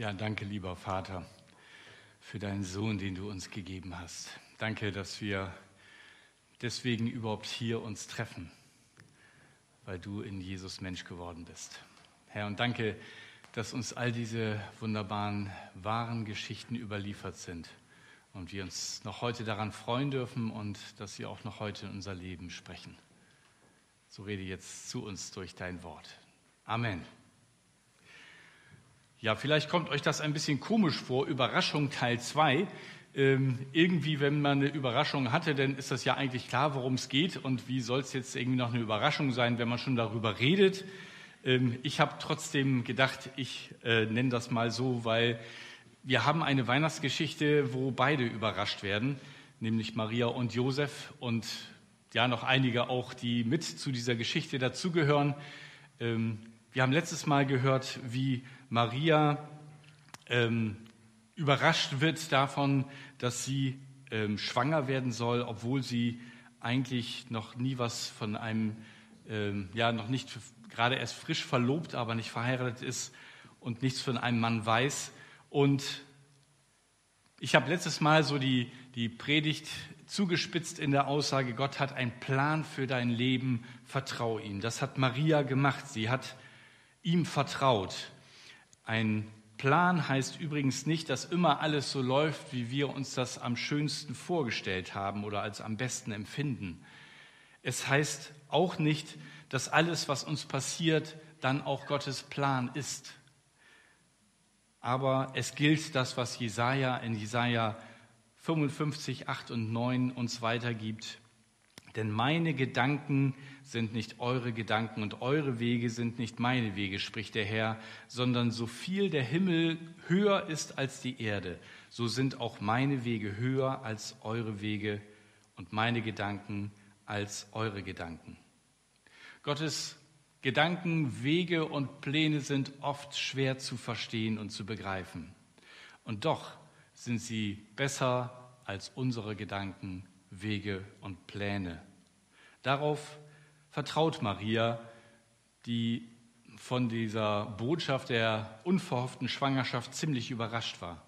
Ja, danke, lieber Vater, für deinen Sohn, den du uns gegeben hast. Danke, dass wir deswegen überhaupt hier uns treffen, weil du in Jesus Mensch geworden bist. Herr, und danke, dass uns all diese wunderbaren, wahren Geschichten überliefert sind und wir uns noch heute daran freuen dürfen und dass sie auch noch heute in unser Leben sprechen. So rede jetzt zu uns durch dein Wort. Amen. Ja, vielleicht kommt euch das ein bisschen komisch vor, Überraschung Teil 2. Ähm, irgendwie, wenn man eine Überraschung hatte, dann ist das ja eigentlich klar, worum es geht. Und wie soll es jetzt irgendwie noch eine Überraschung sein, wenn man schon darüber redet? Ähm, ich habe trotzdem gedacht, ich äh, nenne das mal so, weil wir haben eine Weihnachtsgeschichte, wo beide überrascht werden, nämlich Maria und Josef und ja noch einige auch, die mit zu dieser Geschichte dazugehören. Ähm, wir haben letztes Mal gehört, wie Maria ähm, überrascht wird davon, dass sie ähm, schwanger werden soll, obwohl sie eigentlich noch nie was von einem, ähm, ja, noch nicht gerade erst frisch verlobt, aber nicht verheiratet ist und nichts von einem Mann weiß. Und ich habe letztes Mal so die, die Predigt zugespitzt in der Aussage, Gott hat einen Plan für dein Leben, vertrau ihm. Das hat Maria gemacht. Sie hat ihm vertraut. Ein Plan heißt übrigens nicht, dass immer alles so läuft, wie wir uns das am schönsten vorgestellt haben oder als am besten empfinden. Es heißt auch nicht, dass alles, was uns passiert, dann auch Gottes Plan ist. Aber es gilt das, was Jesaja in Jesaja 55, 8 und 9 uns weitergibt. Denn meine Gedanken sind nicht eure Gedanken und eure Wege sind nicht meine Wege, spricht der Herr, sondern so viel der Himmel höher ist als die Erde, so sind auch meine Wege höher als eure Wege und meine Gedanken als eure Gedanken. Gottes Gedanken, Wege und Pläne sind oft schwer zu verstehen und zu begreifen. Und doch sind sie besser als unsere Gedanken Wege und Pläne. Darauf vertraut Maria, die von dieser Botschaft der unverhofften Schwangerschaft ziemlich überrascht war.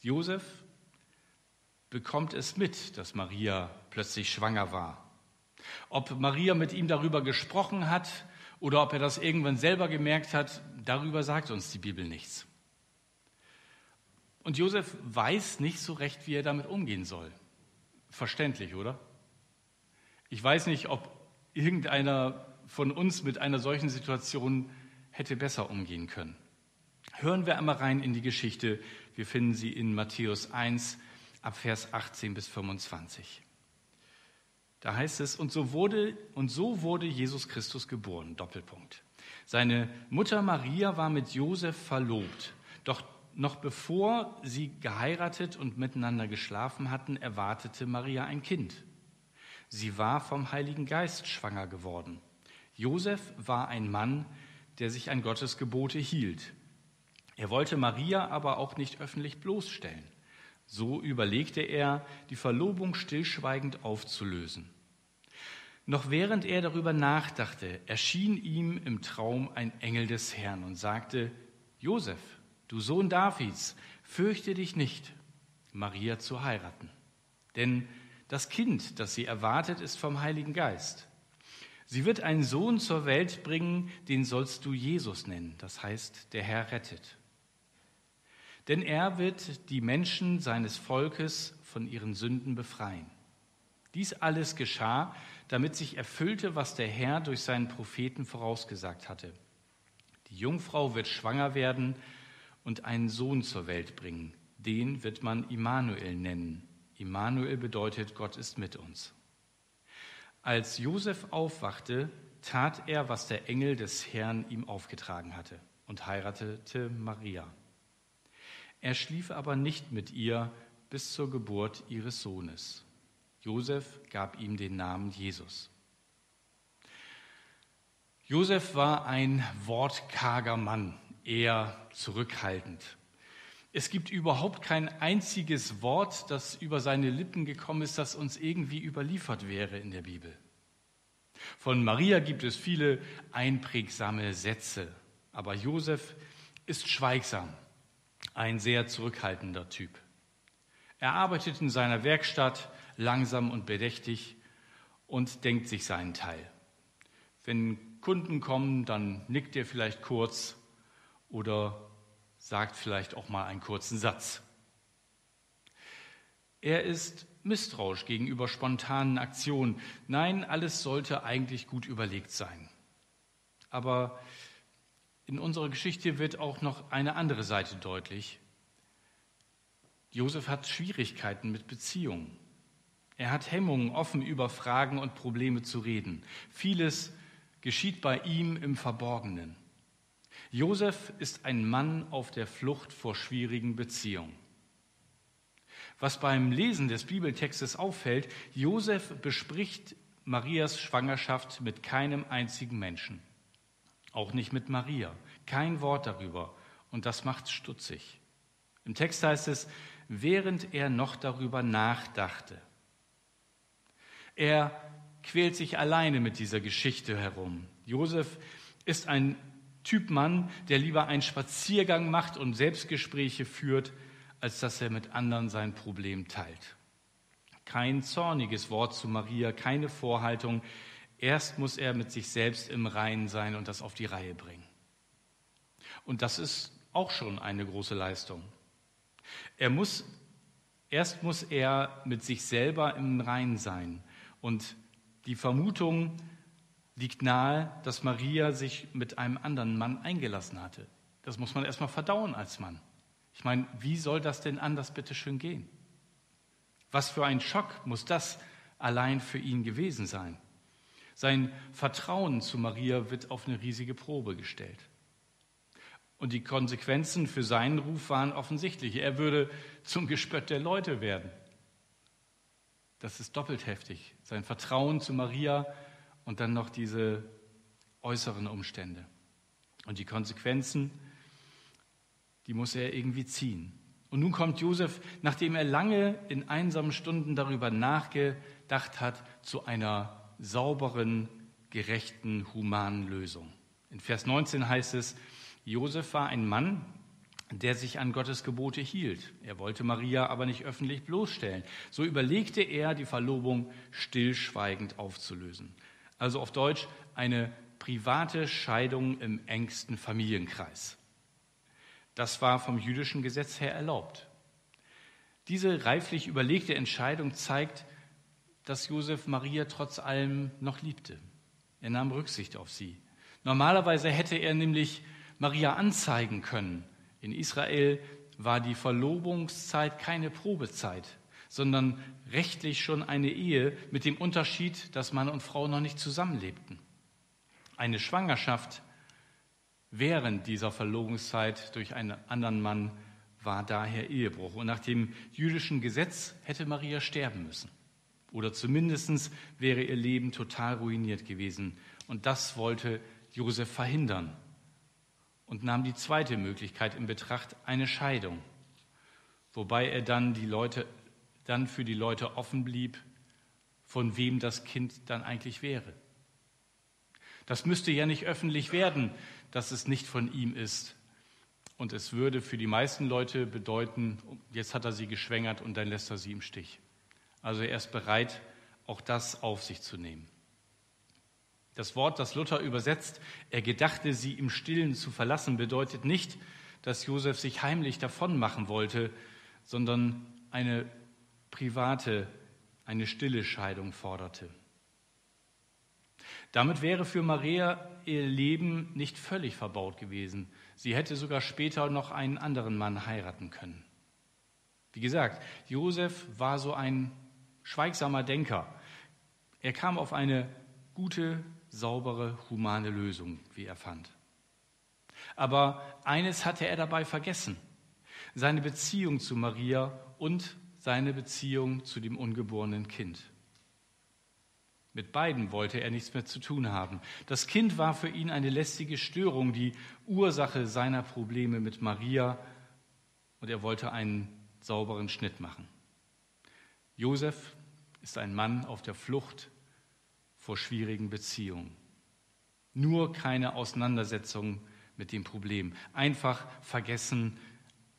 Josef bekommt es mit, dass Maria plötzlich schwanger war. Ob Maria mit ihm darüber gesprochen hat oder ob er das irgendwann selber gemerkt hat, darüber sagt uns die Bibel nichts. Und Josef weiß nicht so recht, wie er damit umgehen soll. Verständlich, oder? Ich weiß nicht, ob irgendeiner von uns mit einer solchen Situation hätte besser umgehen können. Hören wir einmal rein in die Geschichte. Wir finden sie in Matthäus 1 ab Vers 18 bis 25. Da heißt es, und so wurde, und so wurde Jesus Christus geboren, Doppelpunkt. Seine Mutter Maria war mit Josef verlobt, doch noch bevor sie geheiratet und miteinander geschlafen hatten, erwartete Maria ein Kind. Sie war vom Heiligen Geist schwanger geworden. Josef war ein Mann, der sich an Gottes Gebote hielt. Er wollte Maria aber auch nicht öffentlich bloßstellen. So überlegte er, die Verlobung stillschweigend aufzulösen. Noch während er darüber nachdachte, erschien ihm im Traum ein Engel des Herrn und sagte, Josef, du Sohn Davids, fürchte dich nicht, Maria zu heiraten. Denn das Kind, das sie erwartet, ist vom Heiligen Geist. Sie wird einen Sohn zur Welt bringen, den sollst du Jesus nennen, das heißt, der Herr rettet. Denn er wird die Menschen seines Volkes von ihren Sünden befreien. Dies alles geschah, damit sich erfüllte, was der Herr durch seinen Propheten vorausgesagt hatte. Die Jungfrau wird schwanger werden und einen Sohn zur Welt bringen. Den wird man Immanuel nennen. Immanuel bedeutet, Gott ist mit uns. Als Josef aufwachte, tat er, was der Engel des Herrn ihm aufgetragen hatte und heiratete Maria. Er schlief aber nicht mit ihr bis zur Geburt ihres Sohnes. Josef gab ihm den Namen Jesus. Josef war ein wortkarger Mann eher zurückhaltend. Es gibt überhaupt kein einziges Wort, das über seine Lippen gekommen ist, das uns irgendwie überliefert wäre in der Bibel. Von Maria gibt es viele einprägsame Sätze, aber Josef ist schweigsam, ein sehr zurückhaltender Typ. Er arbeitet in seiner Werkstatt langsam und bedächtig und denkt sich seinen Teil. Wenn Kunden kommen, dann nickt er vielleicht kurz oder sagt vielleicht auch mal einen kurzen Satz. Er ist misstrauisch gegenüber spontanen Aktionen. Nein, alles sollte eigentlich gut überlegt sein. Aber in unserer Geschichte wird auch noch eine andere Seite deutlich. Josef hat Schwierigkeiten mit Beziehungen. Er hat Hemmungen, offen über Fragen und Probleme zu reden. Vieles geschieht bei ihm im Verborgenen. Josef ist ein Mann auf der Flucht vor schwierigen Beziehungen. Was beim Lesen des Bibeltextes auffällt, Josef bespricht Marias Schwangerschaft mit keinem einzigen Menschen. Auch nicht mit Maria. Kein Wort darüber. Und das macht stutzig. Im Text heißt es, während er noch darüber nachdachte. Er quält sich alleine mit dieser Geschichte herum. Josef ist ein Typ Mann, der lieber einen Spaziergang macht und Selbstgespräche führt, als dass er mit anderen sein Problem teilt. Kein zorniges Wort zu Maria, keine Vorhaltung. Erst muss er mit sich selbst im Reinen sein und das auf die Reihe bringen. Und das ist auch schon eine große Leistung. Er muss, erst muss er mit sich selber im Reinen sein und die Vermutung liegt nahe, dass Maria sich mit einem anderen Mann eingelassen hatte. Das muss man erstmal verdauen als Mann. Ich meine, wie soll das denn anders bitte schön gehen? Was für ein Schock muss das allein für ihn gewesen sein? Sein Vertrauen zu Maria wird auf eine riesige Probe gestellt. Und die Konsequenzen für seinen Ruf waren offensichtlich. Er würde zum Gespött der Leute werden. Das ist doppelt heftig. Sein Vertrauen zu Maria und dann noch diese äußeren Umstände. Und die Konsequenzen, die muss er irgendwie ziehen. Und nun kommt Josef, nachdem er lange in einsamen Stunden darüber nachgedacht hat, zu einer sauberen, gerechten, humanen Lösung. In Vers 19 heißt es, Josef war ein Mann, der sich an Gottes Gebote hielt. Er wollte Maria aber nicht öffentlich bloßstellen. So überlegte er, die Verlobung stillschweigend aufzulösen. Also auf Deutsch eine private Scheidung im engsten Familienkreis. Das war vom jüdischen Gesetz her erlaubt. Diese reiflich überlegte Entscheidung zeigt, dass Josef Maria trotz allem noch liebte. Er nahm Rücksicht auf sie. Normalerweise hätte er nämlich Maria anzeigen können in Israel war die Verlobungszeit keine Probezeit, sondern rechtlich schon eine Ehe mit dem Unterschied, dass Mann und Frau noch nicht zusammenlebten. Eine Schwangerschaft während dieser Verlobungszeit durch einen anderen Mann war daher Ehebruch. Und nach dem jüdischen Gesetz hätte Maria sterben müssen. Oder zumindest wäre ihr Leben total ruiniert gewesen. Und das wollte Josef verhindern und nahm die zweite Möglichkeit in Betracht, eine Scheidung, wobei er dann, die Leute, dann für die Leute offen blieb, von wem das Kind dann eigentlich wäre. Das müsste ja nicht öffentlich werden, dass es nicht von ihm ist. Und es würde für die meisten Leute bedeuten, jetzt hat er sie geschwängert und dann lässt er sie im Stich. Also er ist bereit, auch das auf sich zu nehmen. Das Wort, das Luther übersetzt, er gedachte, sie im Stillen zu verlassen, bedeutet nicht, dass Josef sich heimlich davon machen wollte, sondern eine private, eine stille Scheidung forderte. Damit wäre für Maria ihr Leben nicht völlig verbaut gewesen. Sie hätte sogar später noch einen anderen Mann heiraten können. Wie gesagt, Josef war so ein schweigsamer Denker. Er kam auf eine gute, saubere, humane Lösung, wie er fand. Aber eines hatte er dabei vergessen, seine Beziehung zu Maria und seine Beziehung zu dem ungeborenen Kind. Mit beiden wollte er nichts mehr zu tun haben. Das Kind war für ihn eine lästige Störung, die Ursache seiner Probleme mit Maria, und er wollte einen sauberen Schnitt machen. Josef ist ein Mann auf der Flucht vor schwierigen Beziehungen. Nur keine Auseinandersetzung mit dem Problem. Einfach vergessen,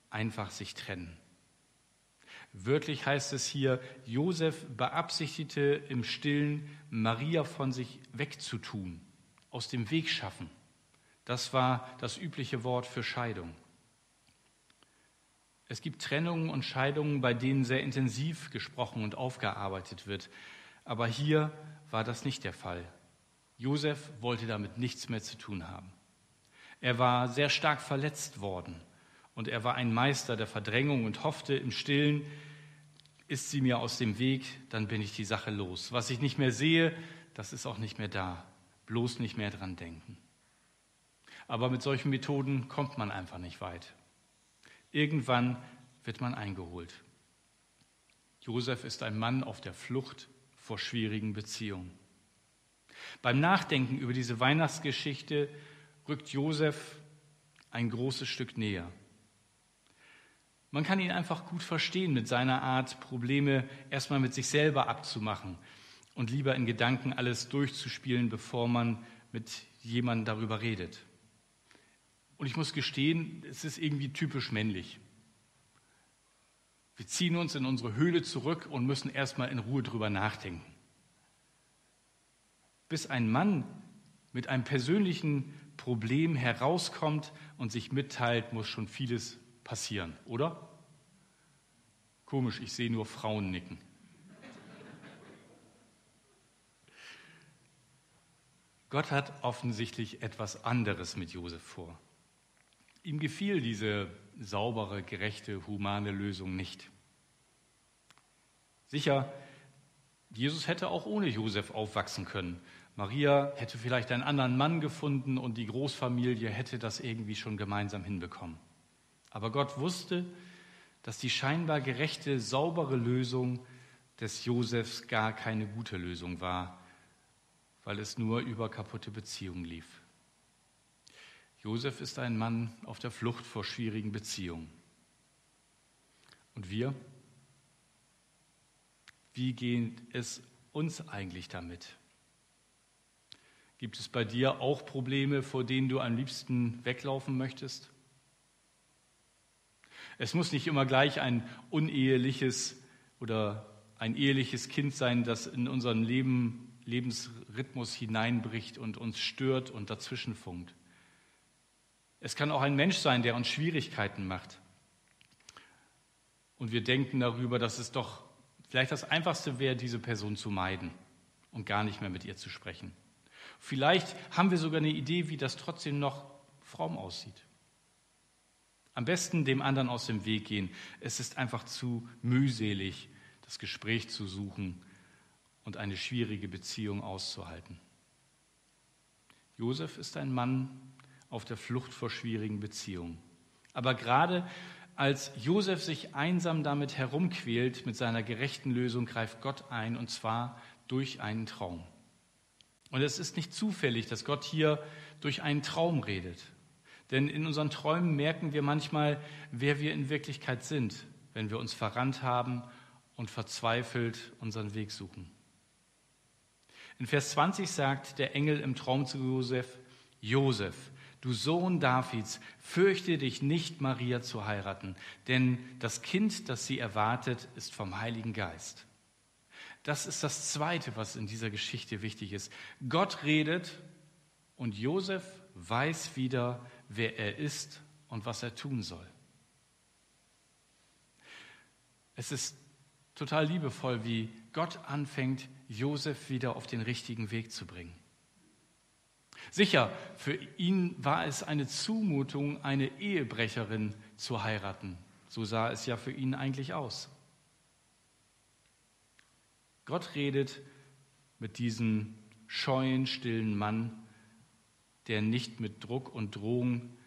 einfach sich trennen. Wörtlich heißt es hier, Josef beabsichtigte im Stillen, Maria von sich wegzutun, aus dem Weg schaffen. Das war das übliche Wort für Scheidung. Es gibt Trennungen und Scheidungen, bei denen sehr intensiv gesprochen und aufgearbeitet wird. Aber hier war das nicht der Fall. Josef wollte damit nichts mehr zu tun haben. Er war sehr stark verletzt worden und er war ein Meister der Verdrängung und hoffte im Stillen, ist sie mir aus dem Weg, dann bin ich die Sache los. Was ich nicht mehr sehe, das ist auch nicht mehr da. Bloß nicht mehr dran denken. Aber mit solchen Methoden kommt man einfach nicht weit. Irgendwann wird man eingeholt. Josef ist ein Mann auf der Flucht vor schwierigen Beziehungen. Beim Nachdenken über diese Weihnachtsgeschichte rückt Josef ein großes Stück näher. Man kann ihn einfach gut verstehen mit seiner Art, Probleme erstmal mit sich selber abzumachen und lieber in Gedanken alles durchzuspielen, bevor man mit jemandem darüber redet. Und ich muss gestehen, es ist irgendwie typisch männlich. Wir ziehen uns in unsere Höhle zurück und müssen erstmal in Ruhe drüber nachdenken. Bis ein Mann mit einem persönlichen Problem herauskommt und sich mitteilt, muss schon vieles passieren, oder? Komisch, ich sehe nur Frauen nicken. Gott hat offensichtlich etwas anderes mit Josef vor. Ihm gefiel diese saubere, gerechte, humane Lösung nicht. Sicher, Jesus hätte auch ohne Josef aufwachsen können. Maria hätte vielleicht einen anderen Mann gefunden und die Großfamilie hätte das irgendwie schon gemeinsam hinbekommen. Aber Gott wusste, dass die scheinbar gerechte, saubere Lösung des Josefs gar keine gute Lösung war, weil es nur über kaputte Beziehungen lief. Josef ist ein Mann auf der Flucht vor schwierigen Beziehungen. Und wir? Wie geht es uns eigentlich damit? Gibt es bei dir auch Probleme, vor denen du am liebsten weglaufen möchtest? Es muss nicht immer gleich ein uneheliches oder ein eheliches Kind sein, das in unseren Leben, Lebensrhythmus hineinbricht und uns stört und dazwischenfunkt. Es kann auch ein Mensch sein, der uns Schwierigkeiten macht. Und wir denken darüber, dass es doch vielleicht das Einfachste wäre, diese Person zu meiden und gar nicht mehr mit ihr zu sprechen. Vielleicht haben wir sogar eine Idee, wie das trotzdem noch fromm aussieht. Am besten dem anderen aus dem Weg gehen. Es ist einfach zu mühselig, das Gespräch zu suchen und eine schwierige Beziehung auszuhalten. Josef ist ein Mann auf der Flucht vor schwierigen Beziehungen. Aber gerade als Josef sich einsam damit herumquält, mit seiner gerechten Lösung greift Gott ein, und zwar durch einen Traum. Und es ist nicht zufällig, dass Gott hier durch einen Traum redet. Denn in unseren Träumen merken wir manchmal, wer wir in Wirklichkeit sind, wenn wir uns verrannt haben und verzweifelt unseren Weg suchen. In Vers 20 sagt der Engel im Traum zu Josef, Josef, du Sohn Davids, fürchte dich nicht, Maria zu heiraten, denn das Kind, das sie erwartet, ist vom Heiligen Geist. Das ist das Zweite, was in dieser Geschichte wichtig ist. Gott redet und Josef weiß wieder, wer er ist und was er tun soll. Es ist total liebevoll, wie Gott anfängt, Josef wieder auf den richtigen Weg zu bringen. Sicher, für ihn war es eine Zumutung, eine Ehebrecherin zu heiraten. So sah es ja für ihn eigentlich aus. Gott redet mit diesem scheuen, stillen Mann der nicht mit Druck und Drohung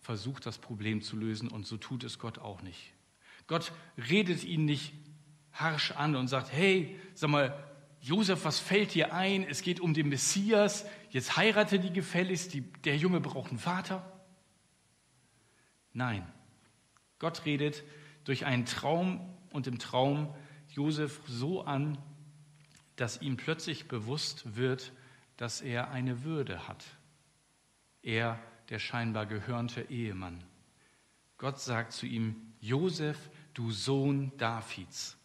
versucht, das Problem zu lösen. Und so tut es Gott auch nicht. Gott redet ihn nicht harsch an und sagt, hey, sag mal, Josef, was fällt dir ein? Es geht um den Messias. Jetzt heirate die gefälligst. Die, der Junge braucht einen Vater. Nein. Gott redet durch einen Traum und im Traum Josef so an, dass ihm plötzlich bewusst wird, dass er eine Würde hat. er der scheinbar gehörnte Ehemann. Gott sagt zu ihm, Josef, du Sohn Davids.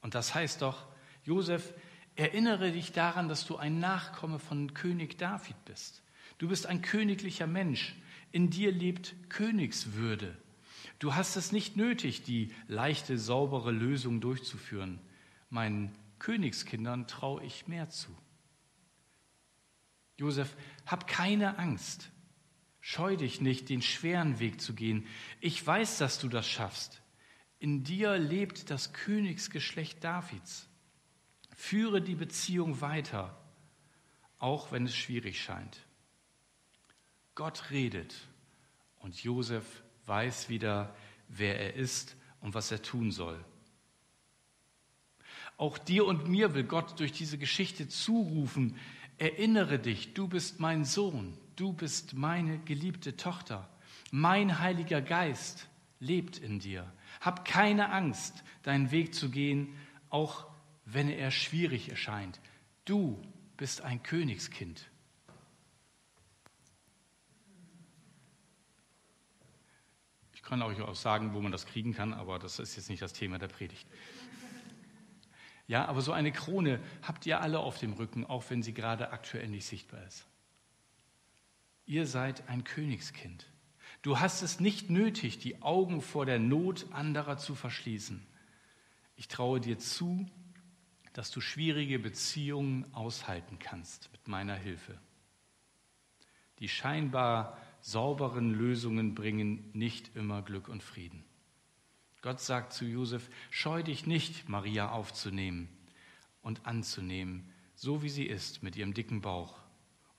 Und das heißt doch, Josef, erinnere dich daran, dass du ein Nachkomme von König David bist. Du bist ein königlicher Mensch. In dir lebt Königswürde. Du hast es nicht nötig, die leichte, saubere Lösung durchzuführen. Meinen Königskindern traue ich mehr zu. Josef, hab keine Angst. Scheu dich nicht, den schweren Weg zu gehen. Ich weiß, dass du das schaffst. In dir lebt das Königsgeschlecht Davids. Führe die Beziehung weiter, auch wenn es schwierig scheint. Gott redet und Josef weiß wieder, wer er ist und was er tun soll. Auch dir und mir will Gott durch diese Geschichte zurufen, erinnere dich, du bist mein Sohn, du bist meine geliebte Tochter, mein Heiliger Geist lebt in dir. Hab keine Angst, deinen Weg zu gehen, auch wenn er schwierig erscheint. Du bist ein Königskind. Ich kann euch auch sagen, wo man das kriegen kann, aber das ist jetzt nicht das Thema der Predigt. Ja, aber so eine Krone habt ihr alle auf dem Rücken, auch wenn sie gerade aktuell nicht sichtbar ist. Ihr seid ein Königskind. Du hast es nicht nötig, die Augen vor der Not anderer zu verschließen. Ich traue dir zu, dass du schwierige Beziehungen aushalten kannst mit meiner Hilfe. Die scheinbar sauberen Lösungen bringen nicht immer Glück und Frieden. Gott sagt zu Josef, scheu dich nicht, Maria aufzunehmen und anzunehmen, so wie sie ist, mit ihrem dicken Bauch.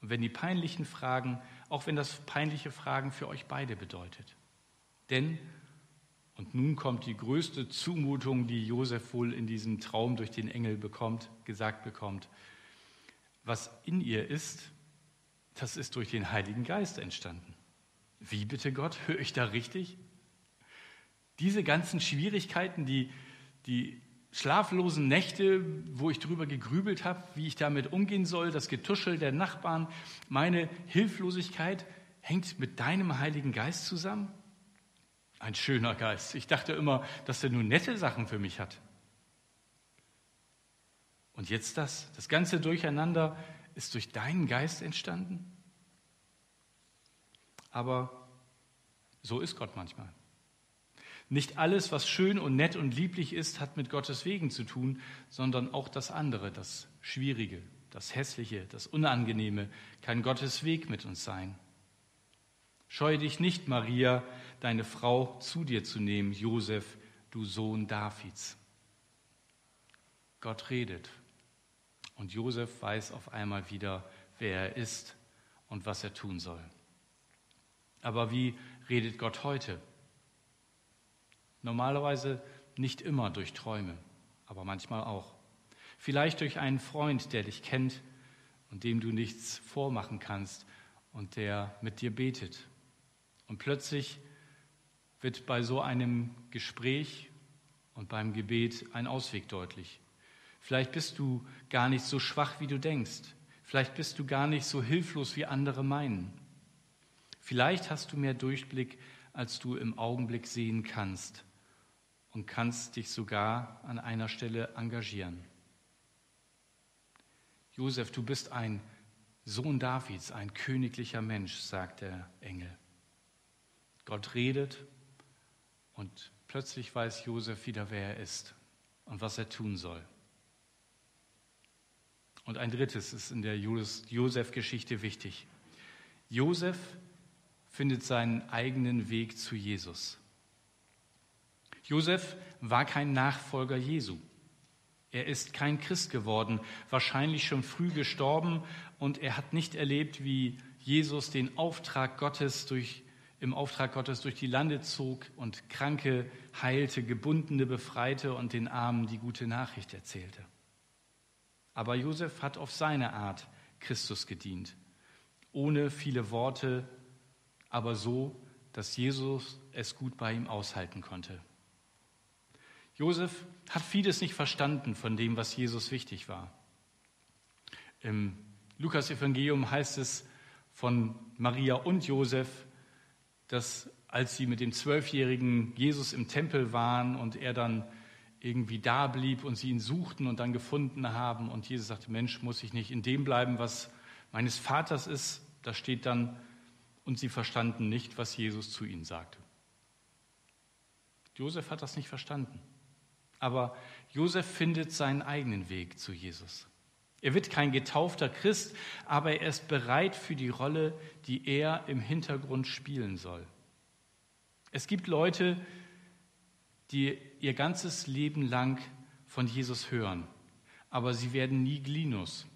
Und wenn die peinlichen Fragen auch wenn das peinliche Fragen für euch beide bedeutet. Denn, und nun kommt die größte Zumutung, die Josef wohl in diesem Traum durch den Engel bekommt, gesagt bekommt, was in ihr ist, das ist durch den Heiligen Geist entstanden. Wie bitte Gott? Höre ich da richtig? Diese ganzen Schwierigkeiten, die, die schlaflosen Nächte, wo ich darüber gegrübelt habe, wie ich damit umgehen soll, das Getuschel der Nachbarn, meine Hilflosigkeit, hängt mit deinem Heiligen Geist zusammen? Ein schöner Geist. Ich dachte immer, dass er nur nette Sachen für mich hat. Und jetzt das, das ganze Durcheinander ist durch deinen Geist entstanden? Aber so ist Gott manchmal. Nicht alles, was schön und nett und lieblich ist, hat mit Gottes Wegen zu tun, sondern auch das andere, das Schwierige, das Hässliche, das Unangenehme kann Gottes Weg mit uns sein. Scheue dich nicht, Maria, deine Frau zu dir zu nehmen, Josef, du Sohn Davids. Gott redet und Josef weiß auf einmal wieder, wer er ist und was er tun soll. Aber wie redet Gott heute? Normalerweise nicht immer durch Träume, aber manchmal auch. Vielleicht durch einen Freund, der dich kennt und dem du nichts vormachen kannst und der mit dir betet. Und plötzlich wird bei so einem Gespräch und beim Gebet ein Ausweg deutlich. Vielleicht bist du gar nicht so schwach, wie du denkst. Vielleicht bist du gar nicht so hilflos, wie andere meinen. Vielleicht hast du mehr Durchblick, als du im Augenblick sehen kannst und kannst dich sogar an einer Stelle engagieren. Josef, du bist ein Sohn Davids, ein königlicher Mensch, sagt der Engel. Gott redet und plötzlich weiß Josef wieder, wer er ist und was er tun soll. Und ein drittes ist in der Josef-Geschichte wichtig. Josef findet seinen eigenen Weg zu Jesus. Josef war kein Nachfolger Jesu. Er ist kein Christ geworden, wahrscheinlich schon früh gestorben und er hat nicht erlebt, wie Jesus den Auftrag Gottes durch, im Auftrag Gottes durch die Lande zog und Kranke heilte, Gebundene befreite und den Armen die gute Nachricht erzählte. Aber Josef hat auf seine Art Christus gedient, ohne viele Worte, aber so, dass Jesus es gut bei ihm aushalten konnte. Josef hat vieles nicht verstanden von dem, was Jesus wichtig war. Im Lukas-Evangelium heißt es von Maria und Josef, dass als sie mit dem zwölfjährigen Jesus im Tempel waren und er dann irgendwie da blieb und sie ihn suchten und dann gefunden haben und Jesus sagte, Mensch, muss ich nicht in dem bleiben, was meines Vaters ist? Da steht dann, und sie verstanden nicht, was Jesus zu ihnen sagte. Josef hat das nicht verstanden. Aber Josef findet seinen eigenen Weg zu Jesus. Er wird kein getaufter Christ, aber er ist bereit für die Rolle, die er im Hintergrund spielen soll. Es gibt Leute, die ihr ganzes Leben lang von Jesus hören, aber sie werden nie Glinus.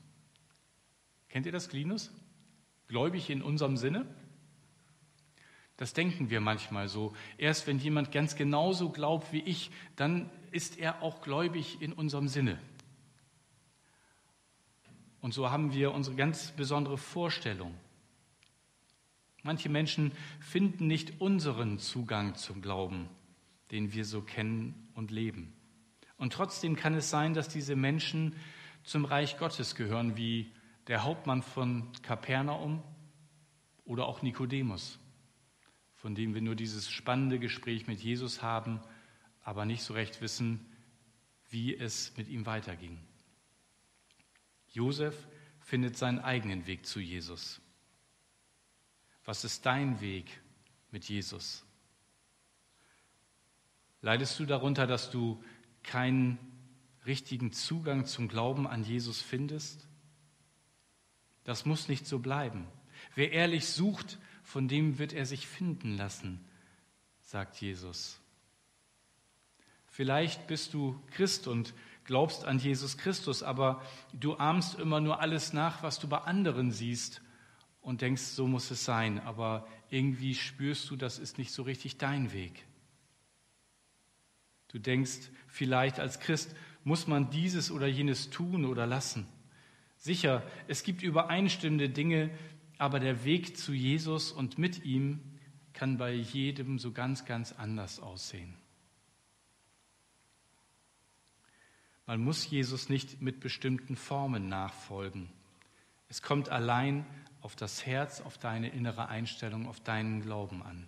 Kennt ihr das Glinus? Gläubig in unserem Sinne? Das denken wir manchmal so. Erst wenn jemand ganz genauso glaubt wie ich, dann ist er auch gläubig in unserem Sinne. Und so haben wir unsere ganz besondere Vorstellung. Manche Menschen finden nicht unseren Zugang zum Glauben, den wir so kennen und leben. Und trotzdem kann es sein, dass diese Menschen zum Reich Gottes gehören, wie der Hauptmann von Kapernaum oder auch Nikodemus von dem wir nur dieses spannende Gespräch mit Jesus haben, aber nicht so recht wissen, wie es mit ihm weiterging. Josef findet seinen eigenen Weg zu Jesus. Was ist dein Weg mit Jesus? Leidest du darunter, dass du keinen richtigen Zugang zum Glauben an Jesus findest? Das muss nicht so bleiben. Wer ehrlich sucht, von dem wird er sich finden lassen, sagt Jesus. Vielleicht bist du Christ und glaubst an Jesus Christus, aber du ahmst immer nur alles nach, was du bei anderen siehst und denkst, so muss es sein, aber irgendwie spürst du, das ist nicht so richtig dein Weg. Du denkst vielleicht als Christ, muss man dieses oder jenes tun oder lassen. Sicher, es gibt übereinstimmende Dinge, aber der Weg zu Jesus und mit ihm kann bei jedem so ganz, ganz anders aussehen. Man muss Jesus nicht mit bestimmten Formen nachfolgen. Es kommt allein auf das Herz, auf deine innere Einstellung, auf deinen Glauben an.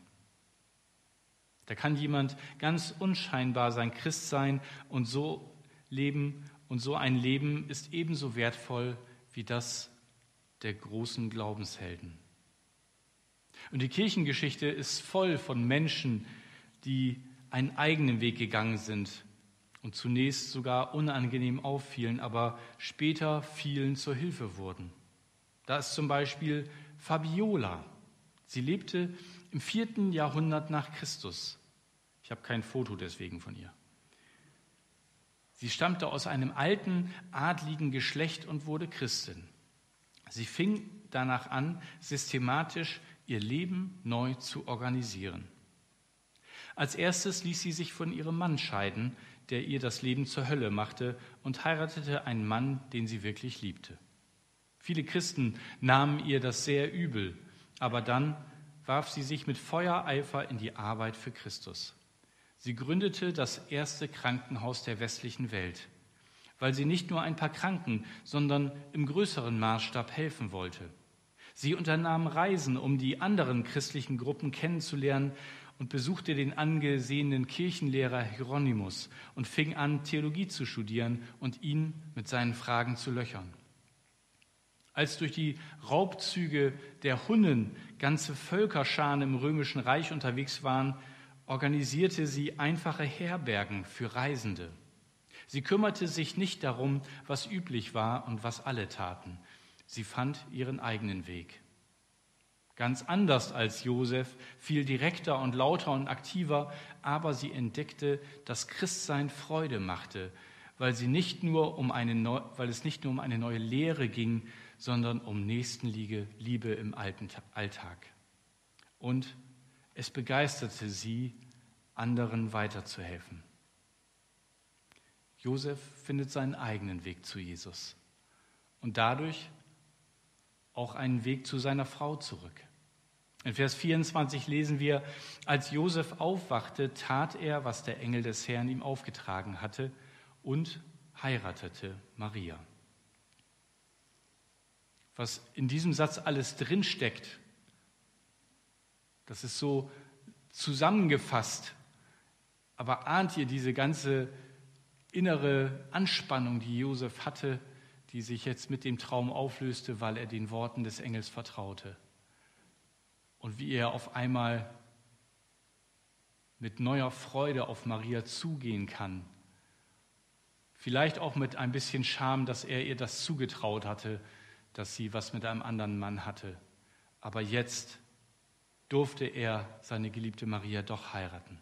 Da kann jemand ganz unscheinbar sein Christ sein und so leben und so ein Leben ist ebenso wertvoll wie das der großen Glaubenshelden. Und die Kirchengeschichte ist voll von Menschen, die einen eigenen Weg gegangen sind und zunächst sogar unangenehm auffielen, aber später vielen zur Hilfe wurden. Da ist zum Beispiel Fabiola. Sie lebte im vierten Jahrhundert nach Christus. Ich habe kein Foto deswegen von ihr. Sie stammte aus einem alten, adligen Geschlecht und wurde Christin. Sie fing danach an, systematisch ihr Leben neu zu organisieren. Als erstes ließ sie sich von ihrem Mann scheiden, der ihr das Leben zur Hölle machte, und heiratete einen Mann, den sie wirklich liebte. Viele Christen nahmen ihr das sehr übel, aber dann warf sie sich mit Feuereifer in die Arbeit für Christus. Sie gründete das erste Krankenhaus der westlichen Welt weil sie nicht nur ein paar Kranken, sondern im größeren Maßstab helfen wollte. Sie unternahm Reisen, um die anderen christlichen Gruppen kennenzulernen und besuchte den angesehenen Kirchenlehrer Hieronymus und fing an, Theologie zu studieren und ihn mit seinen Fragen zu löchern. Als durch die Raubzüge der Hunnen ganze Völkerscharen im römischen Reich unterwegs waren, organisierte sie einfache Herbergen für Reisende. Sie kümmerte sich nicht darum, was üblich war und was alle taten. Sie fand ihren eigenen Weg. Ganz anders als Josef, viel direkter und lauter und aktiver, aber sie entdeckte, dass Christsein Freude machte, weil, sie nicht nur um eine Neu weil es nicht nur um eine neue Lehre ging, sondern um Nächstenliebe im Alltag. Und es begeisterte sie, anderen weiterzuhelfen. Josef findet seinen eigenen Weg zu Jesus und dadurch auch einen Weg zu seiner Frau zurück. In Vers 24 lesen wir, als Josef aufwachte, tat er, was der Engel des Herrn ihm aufgetragen hatte und heiratete Maria. was in diesem Satz alles drinsteckt. Das ist so zusammengefasst. Aber ahnt ihr diese ganze innere Anspannung, die Josef hatte, die sich jetzt mit dem Traum auflöste, weil er den Worten des Engels vertraute? Und wie er auf einmal mit neuer Freude auf Maria zugehen kann. Vielleicht auch mit ein bisschen Scham, dass er ihr das zugetraut hatte, dass sie was mit einem anderen Mann hatte. Aber jetzt durfte er seine geliebte Maria doch heiraten.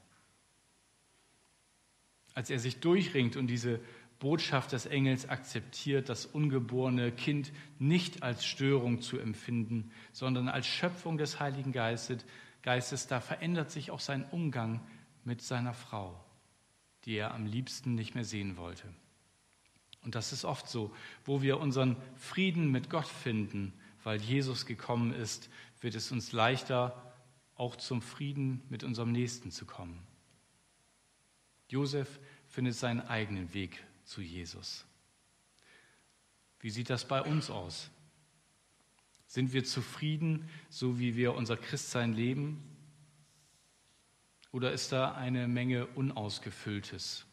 Als er sich durchringt und diese Botschaft des Engels akzeptiert, das ungeborene Kind nicht als Störung zu empfinden, sondern als Schöpfung des Heiligen Geistes, Geistes, da verändert sich auch sein Umgang mit seiner Frau, die er am liebsten nicht mehr sehen wollte. Und das ist oft so, wo wir unseren Frieden mit Gott finden, weil Jesus gekommen ist, wird es uns leichter, auch zum Frieden mit unserem Nächsten zu kommen. Josef findet seinen eigenen Weg zu Jesus. Wie sieht das bei uns aus? Sind wir zufrieden, so wie wir unser Christsein leben? Oder ist da eine Menge Unausgefülltes?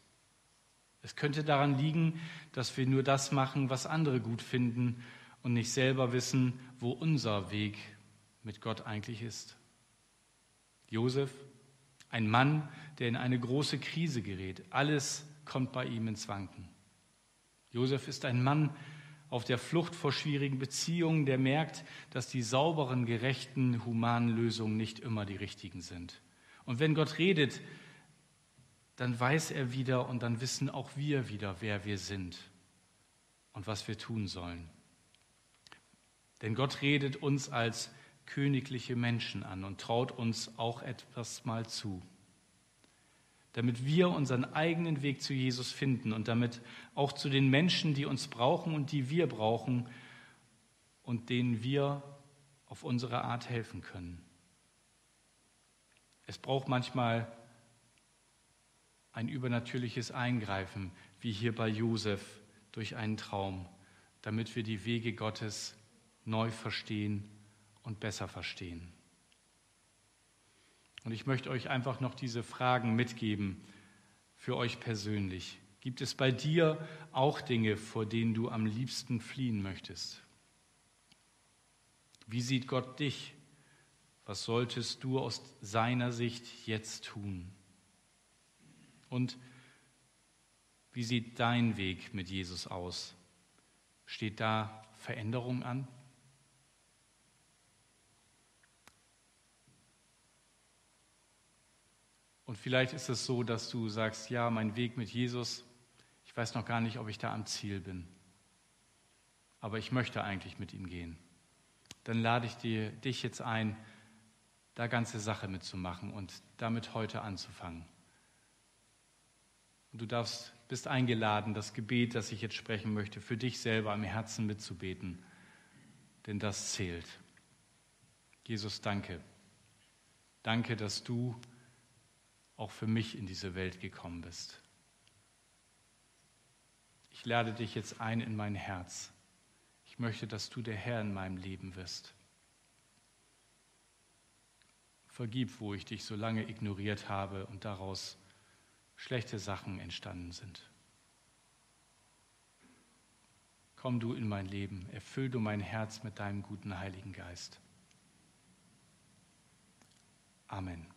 Es könnte daran liegen, dass wir nur das machen, was andere gut finden und nicht selber wissen, wo unser Weg mit Gott eigentlich ist. Josef, ein Mann, der in eine große Krise gerät. Alles kommt bei ihm ins Wanken. Josef ist ein Mann auf der Flucht vor schwierigen Beziehungen, der merkt, dass die sauberen, gerechten, humanen Lösungen nicht immer die richtigen sind. Und wenn Gott redet, dann weiß er wieder und dann wissen auch wir wieder, wer wir sind und was wir tun sollen. Denn Gott redet uns als königliche Menschen an und traut uns auch etwas mal zu, damit wir unseren eigenen Weg zu Jesus finden und damit auch zu den Menschen, die uns brauchen und die wir brauchen und denen wir auf unsere Art helfen können. Es braucht manchmal ein übernatürliches Eingreifen, wie hier bei Josef durch einen Traum, damit wir die Wege Gottes neu verstehen und besser verstehen. Und ich möchte euch einfach noch diese Fragen mitgeben für euch persönlich. Gibt es bei dir auch Dinge, vor denen du am liebsten fliehen möchtest? Wie sieht Gott dich? Was solltest du aus seiner Sicht jetzt tun? Und wie sieht dein Weg mit Jesus aus? Steht da Veränderung an? Und vielleicht ist es so, dass du sagst, ja, mein Weg mit Jesus, ich weiß noch gar nicht, ob ich da am Ziel bin. Aber ich möchte eigentlich mit ihm gehen. Dann lade ich dir, dich jetzt ein, da ganze Sache mitzumachen und damit heute anzufangen. Und du darfst, bist eingeladen, das Gebet, das ich jetzt sprechen möchte, für dich selber am Herzen mitzubeten. Denn das zählt. Jesus, danke. Danke, dass du auch für mich in diese Welt gekommen bist. Ich lade dich jetzt ein in mein Herz. Ich möchte, dass du der Herr in meinem Leben wirst. Vergib, wo ich dich so lange ignoriert habe und daraus schlechte Sachen entstanden sind. Komm du in mein Leben, erfüll du mein Herz mit deinem guten Heiligen Geist. Amen.